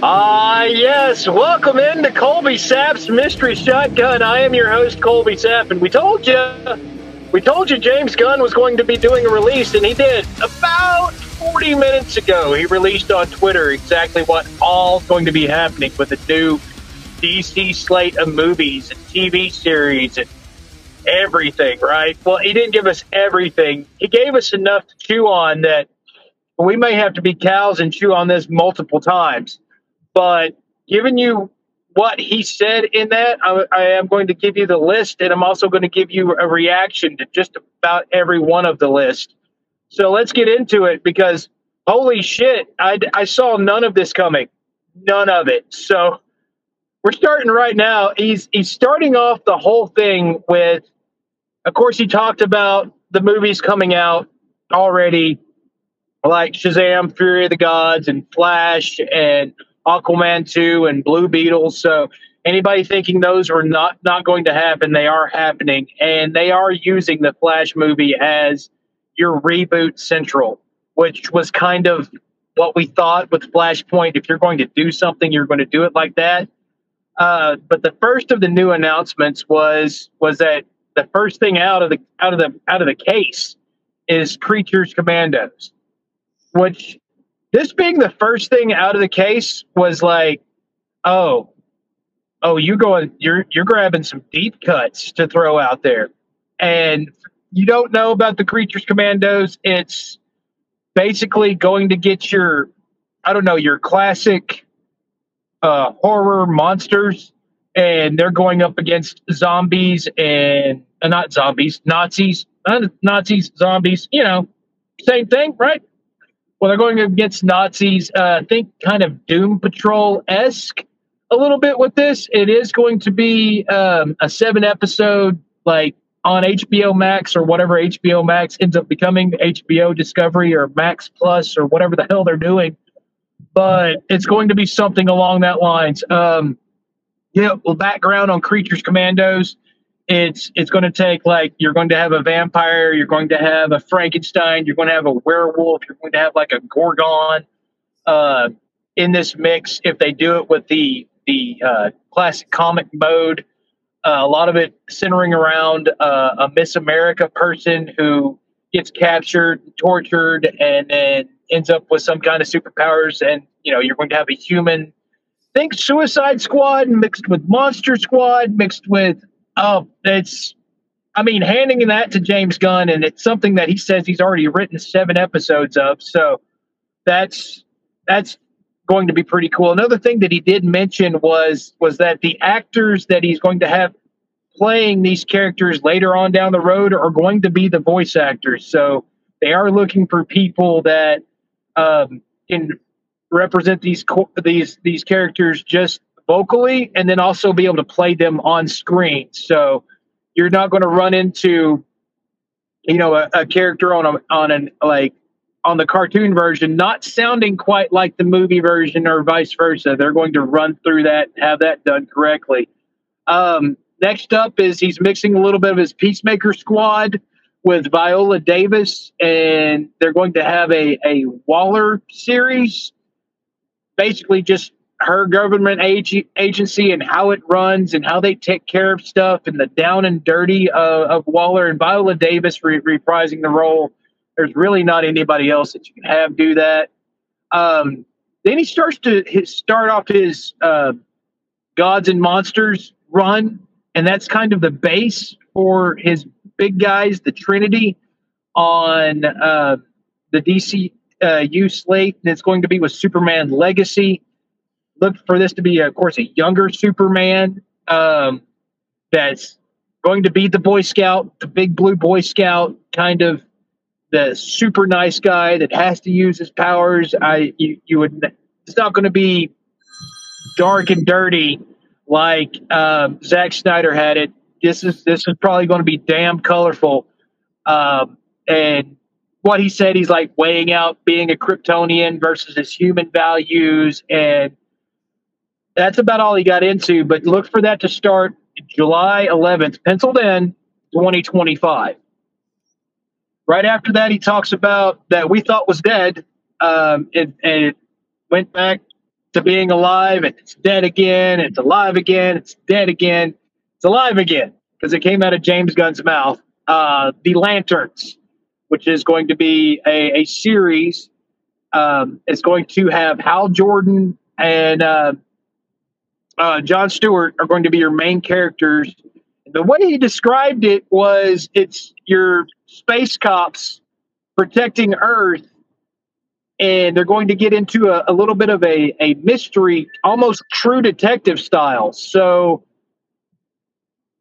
Ah, yes. Welcome into Colby Sapp's Mystery Shotgun. I am your host, Colby Sapp, and we told you, we told you James Gunn was going to be doing a release, and he did. About 40 minutes ago, he released on Twitter exactly what all going to be happening with the new DC slate of movies and TV series and everything, right? Well, he didn't give us everything. He gave us enough to chew on that we may have to be cows and chew on this multiple times. But giving you what he said in that, I, I, am going to give you the list, and I'm also going to give you a reaction to just about every one of the list. So let's get into it because holy shit, I, I saw none of this coming, none of it. So we're starting right now. He's he's starting off the whole thing with, of course, he talked about the movies coming out already, like Shazam, Fury of the Gods, and Flash, and Aquaman 2 and Blue Beetle. So anybody thinking those are not not going to happen, they are happening, and they are using the Flash movie as your reboot central, which was kind of what we thought with Flashpoint. If you're going to do something, you're going to do it like that. Uh, but the first of the new announcements was was that the first thing out of the out of the out of the case is Creatures Commandos, which this being the first thing out of the case was like, oh, oh, you going, you're you're grabbing some deep cuts to throw out there, and you don't know about the creatures commandos. It's basically going to get your, I don't know, your classic uh, horror monsters, and they're going up against zombies and uh, not zombies, Nazis, uh, Nazis, zombies. You know, same thing, right? Well, they're going against Nazis. Uh, I think kind of Doom Patrol esque a little bit with this. It is going to be um, a seven episode like on HBO Max or whatever HBO Max ends up becoming HBO Discovery or Max Plus or whatever the hell they're doing. But it's going to be something along that lines. Um, yeah, well, background on Creatures Commandos it's it's going to take like you're going to have a vampire, you're going to have a Frankenstein, you're going to have a werewolf, you're going to have like a Gorgon uh, in this mix. If they do it with the the uh, classic comic mode, uh, a lot of it centering around uh, a Miss America person who gets captured, tortured, and then ends up with some kind of superpowers. And you know, you're going to have a human. Think Suicide Squad mixed with Monster Squad mixed with Oh, it's, I mean, handing that to James Gunn, and it's something that he says he's already written seven episodes of. So that's that's going to be pretty cool. Another thing that he did mention was was that the actors that he's going to have playing these characters later on down the road are going to be the voice actors. So they are looking for people that um, can represent these these these characters just vocally and then also be able to play them on screen. So you're not going to run into, you know, a, a character on a on an like on the cartoon version not sounding quite like the movie version or vice versa. They're going to run through that, and have that done correctly. Um, next up is he's mixing a little bit of his Peacemaker squad with Viola Davis, and they're going to have a, a Waller series, basically just her government ag- agency and how it runs and how they take care of stuff and the down and dirty uh, of Waller and Viola Davis re- reprising the role. There's really not anybody else that you can have do that. Um, then he starts to his, start off his uh, gods and monsters run, and that's kind of the base for his big guys, the Trinity, on uh, the DC uh, U slate. And it's going to be with Superman Legacy look for this to be, of course, a younger Superman um, that's going to be the Boy Scout, the big blue Boy Scout, kind of the super nice guy that has to use his powers. I you, you would it's not going to be dark and dirty like um, Zack Snyder had it. This is this is probably going to be damn colorful. Um, and what he said, he's like weighing out being a Kryptonian versus his human values and that's about all he got into. But look for that to start July 11th, penciled in 2025. Right after that, he talks about that we thought was dead, um, it, and it went back to being alive and it's dead again, it's alive again, it's dead again, it's alive again because it came out of James Gunn's mouth. Uh, the Lanterns, which is going to be a, a series, um, it's going to have Hal Jordan and uh, uh, John Stewart are going to be your main characters. The way he described it was it's your space cops protecting Earth and they're going to get into a, a little bit of a, a mystery, almost true detective style. So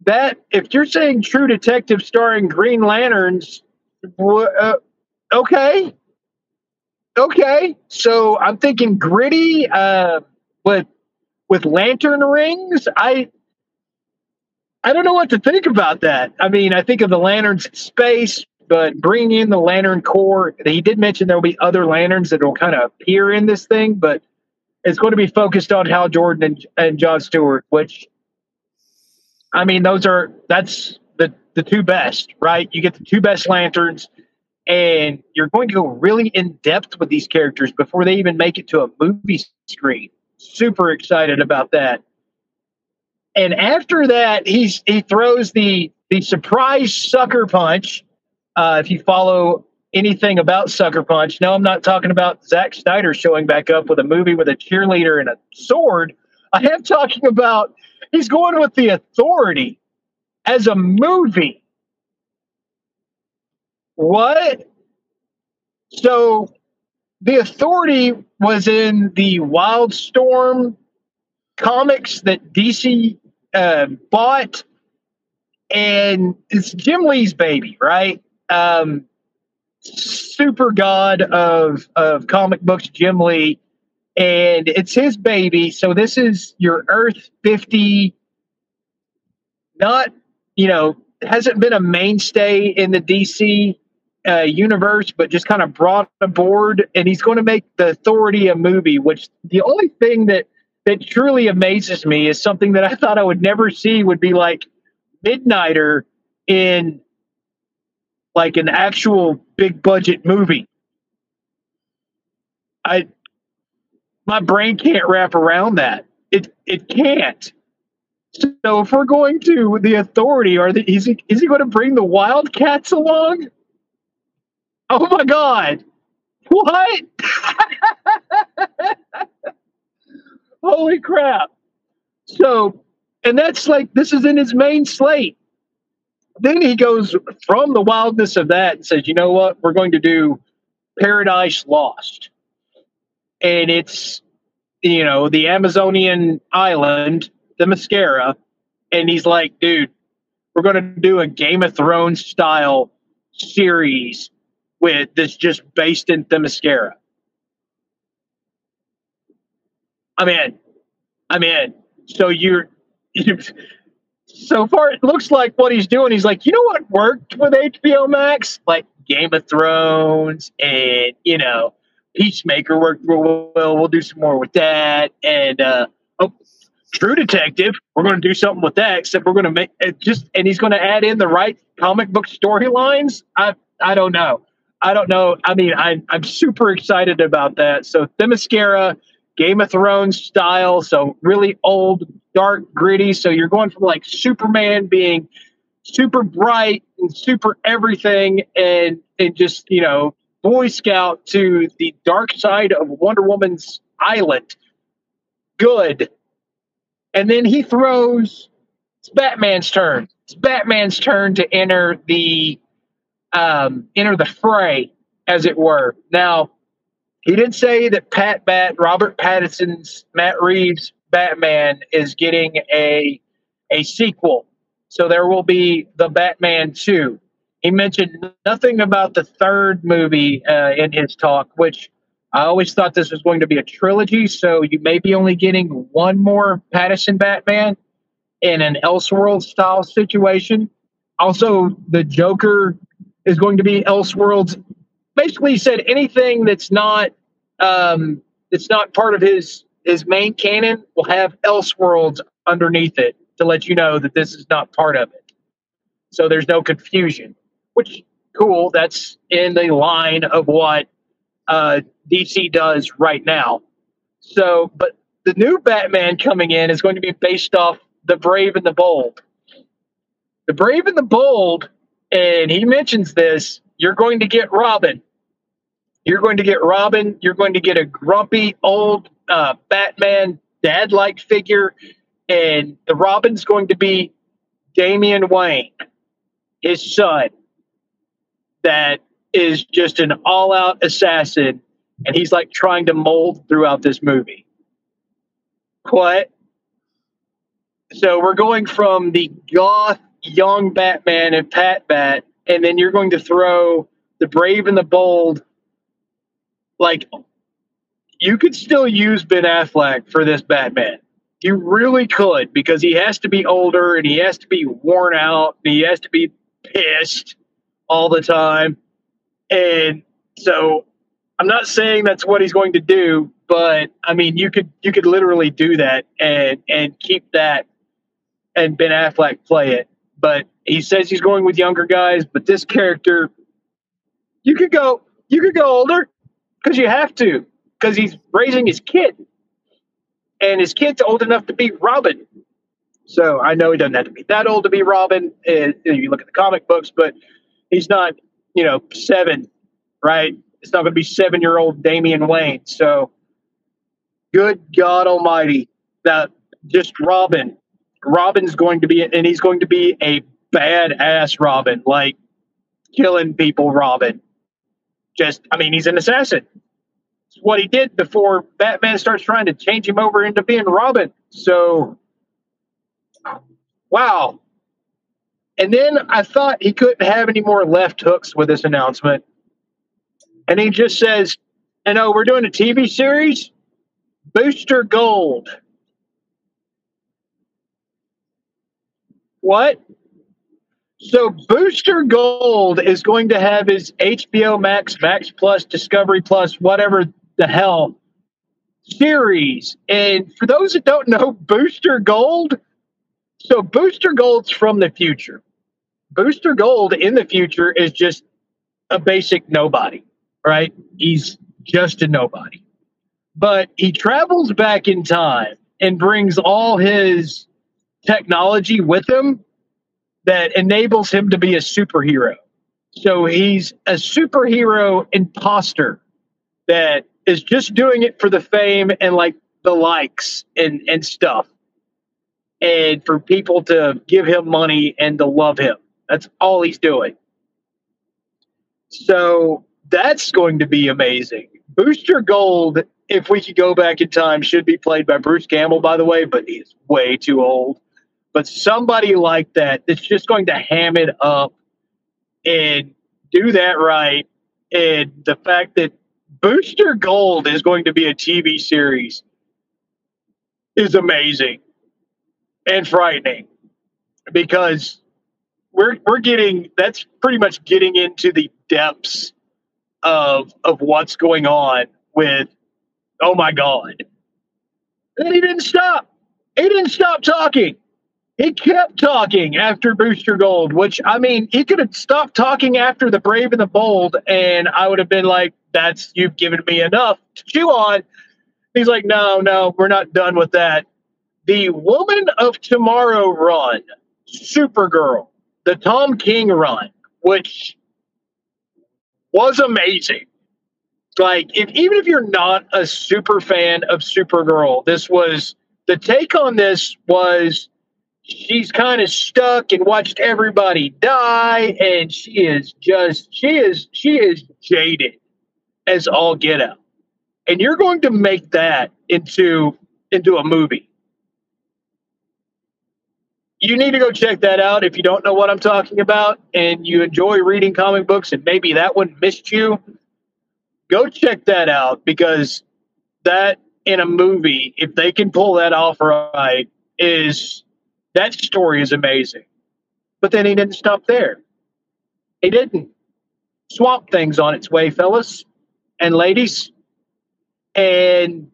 that if you're saying True Detective starring Green Lanterns, uh, okay, okay. So I'm thinking gritty uh, with with lantern rings. I I don't know what to think about that. I mean, I think of the lanterns in space, but bringing in the lantern Corps, he did mention there will be other lanterns that will kind of appear in this thing, but it's going to be focused on Hal Jordan and, and John Stewart, which I mean, those are that's the the two best, right? You get the two best lanterns, and you're going to go really in depth with these characters before they even make it to a movie screen. Super excited about that. And after that, he's he throws the the surprise sucker punch uh, if you follow anything about Sucker Punch, no, I'm not talking about Zack Snyder showing back up with a movie with a cheerleader and a sword. I am talking about he's going with the authority as a movie. What? So the authority was in the Wildstorm comics that DC uh, bought, and it's Jim Lee's baby, right? um, super god of of comic books, Jim Lee, and it's his baby. So this is your Earth fifty. Not you know hasn't been a mainstay in the DC uh, universe, but just kind of brought aboard, and he's going to make the Authority a movie. Which the only thing that that truly amazes me is something that I thought I would never see would be like Midnighter in like an actual big budget movie. I my brain can't wrap around that. It it can't. So if we're going to the authority, are the, is he is he going to bring the Wildcats along? Oh my God! What? Holy crap! So, and that's like this is in his main slate then he goes from the wildness of that and says, you know what? We're going to do Paradise Lost. And it's, you know, the Amazonian island, Themyscira, And he's like, dude, we're going to do a Game of Thrones style series with that's just based in Themyscira. I'm in. I'm in. So you're, you so far it looks like what he's doing. He's like, you know what worked with HBO Max? Like Game of Thrones and, you know, Peacemaker worked real well. We'll do some more with that. And, uh, oh, True Detective, we're going to do something with that, except we're going to make it just, and he's going to add in the right comic book storylines. I, I don't know. I don't know. I mean, I, I'm super excited about that. So, Themyscira, Game of Thrones style. So, really old dark, gritty. So you're going from like Superman being super bright and super everything, and and just you know Boy Scout to the dark side of Wonder Woman's island. Good. And then he throws. It's Batman's turn. It's Batman's turn to enter the um, enter the fray, as it were. Now, he did say that Pat Bat, Robert Pattinson's Matt Reeves Batman is getting a a sequel. So there will be the Batman 2. He mentioned nothing about the third movie uh, in his talk, which I always thought this was going to be a trilogy. So you may be only getting one more Pattinson Batman in an Elseworld style situation. Also, the Joker is going to be Elseworlds. Basically, he said anything that's not um, that's not part of his his main canon will have Elseworlds underneath it to let you know that this is not part of it. So there's no confusion, which cool. That's in the line of what uh, DC does right now. So, but the new Batman coming in is going to be based off the Brave and the Bold. The Brave and the Bold, and he mentions this, you're going to get Robin. You're going to get Robin. You're going to get a grumpy old uh, Batman dad like figure. And the Robin's going to be Damian Wayne, his son, that is just an all out assassin. And he's like trying to mold throughout this movie. What? So we're going from the goth young Batman and Pat Bat, and then you're going to throw the brave and the bold. Like, you could still use Ben Affleck for this Batman. You really could because he has to be older and he has to be worn out and he has to be pissed all the time. And so I'm not saying that's what he's going to do, but I mean you could you could literally do that and and keep that and Ben Affleck play it. But he says he's going with younger guys, but this character you could go you could go older because you have to because he's raising his kid and his kid's old enough to be Robin. So I know he doesn't have to be that old to be Robin. Eh, and you look at the comic books, but he's not, you know, seven, right? It's not going to be seven year old Damian Wayne. So good God Almighty, that just Robin. Robin's going to be, and he's going to be a badass Robin, like killing people Robin. Just, I mean, he's an assassin It's what he did before Batman starts trying to change him over into being Robin. So, wow. And then I thought he couldn't have any more left hooks with this announcement. And he just says, and oh, we're doing a TV series? Booster Gold. What? So Booster Gold is going to have his HBO Max, Max Plus, Discovery Plus, whatever the hell series. And for those that don't know, Booster Gold. So Booster Gold's from the future. Booster Gold in the future is just a basic nobody, right? He's just a nobody. But he travels back in time and brings all his technology with him that enables him to be a superhero. So he's a superhero imposter that is just doing it for the fame and like the likes and and stuff. And for people to give him money and to love him. That's all he's doing. So that's going to be amazing. Booster gold if we could go back in time should be played by bruce campbell by the way but he's way too old but somebody like that that's just going to ham it up and do that right. And the fact that Booster Gold is going to be a TV series is amazing and frightening because we're we're getting that's pretty much getting into the depths of of what's going on with oh my god. And he didn't stop. He didn't stop talking he kept talking after Booster Gold, which I mean, he could have stopped talking after the Brave and the Bold, and I would have been like, "That's you've given me enough to chew on." He's like, "No, no, we're not done with that." The Woman of Tomorrow run, Supergirl, the Tom King run, which was amazing. Like, if even if you're not a super fan of Supergirl, this was the take on this was she's kind of stuck and watched everybody die and she is just she is she is jaded as all get out. And you're going to make that into into a movie. You need to go check that out if you don't know what i'm talking about and you enjoy reading comic books and maybe that one missed you. Go check that out because that in a movie if they can pull that off right is that story is amazing. But then he didn't stop there. He didn't. Swamp Thing's on its way, fellas and ladies. And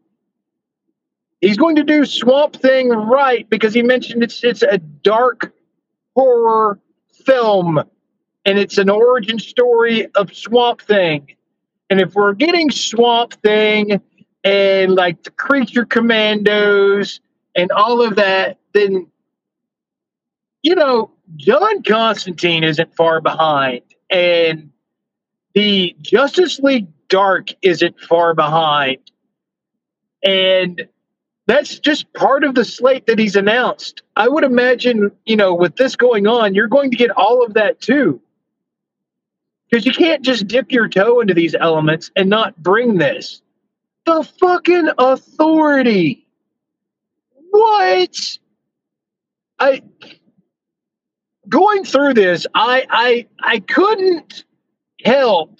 he's going to do Swamp Thing right because he mentioned it's it's a dark horror film and it's an origin story of Swamp Thing. And if we're getting Swamp Thing and like the creature commandos and all of that, then you know, John Constantine isn't far behind, and the Justice League Dark isn't far behind. And that's just part of the slate that he's announced. I would imagine, you know, with this going on, you're going to get all of that too. Because you can't just dip your toe into these elements and not bring this. The fucking authority. What? I going through this, I I I couldn't help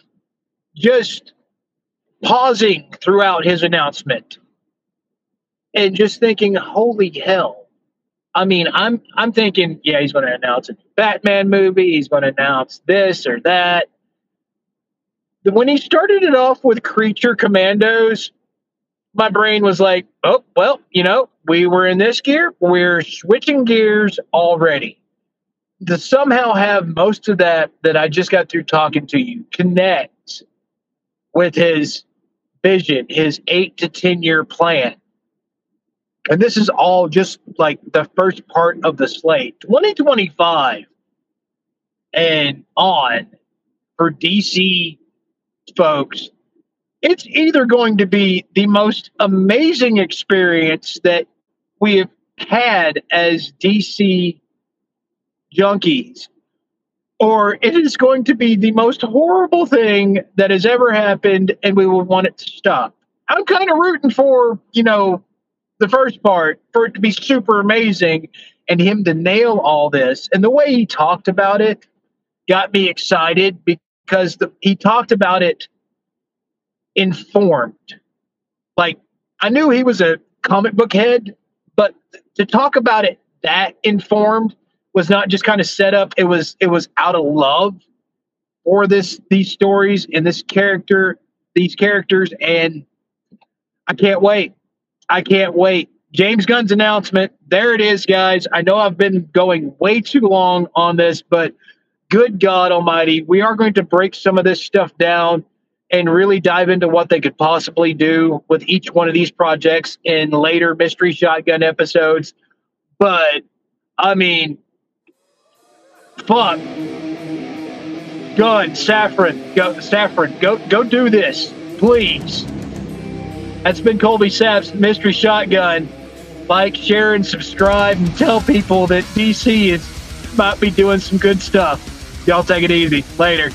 just pausing throughout his announcement and just thinking, "Holy hell!" I mean, I'm I'm thinking, yeah, he's going to announce a Batman movie. He's going to announce this or that. When he started it off with Creature Commandos, my brain was like, "Oh, well, you know, we were in this gear. We're switching gears already." To somehow have most of that that I just got through talking to you connect with his vision, his eight to 10 year plan. And this is all just like the first part of the slate. 2025 and on for DC folks, it's either going to be the most amazing experience that we have had as DC junkies or it is going to be the most horrible thing that has ever happened and we will want it to stop. I'm kind of rooting for, you know, the first part for it to be super amazing and him to nail all this. And the way he talked about it got me excited because the, he talked about it informed. Like, I knew he was a comic book head, but to talk about it that informed was not just kind of set up. It was it was out of love for this these stories and this character, these characters, and I can't wait. I can't wait. James Gunn's announcement. There it is, guys. I know I've been going way too long on this, but good God Almighty, we are going to break some of this stuff down and really dive into what they could possibly do with each one of these projects in later Mystery Shotgun episodes. But I mean, fuck. Gunn, Safran, go, Safran, go, go do this, please. That's been Colby Sapp's Mystery Shotgun. Like, share, and subscribe, and tell people that DC is might be doing some good stuff. Y'all take it easy. Later.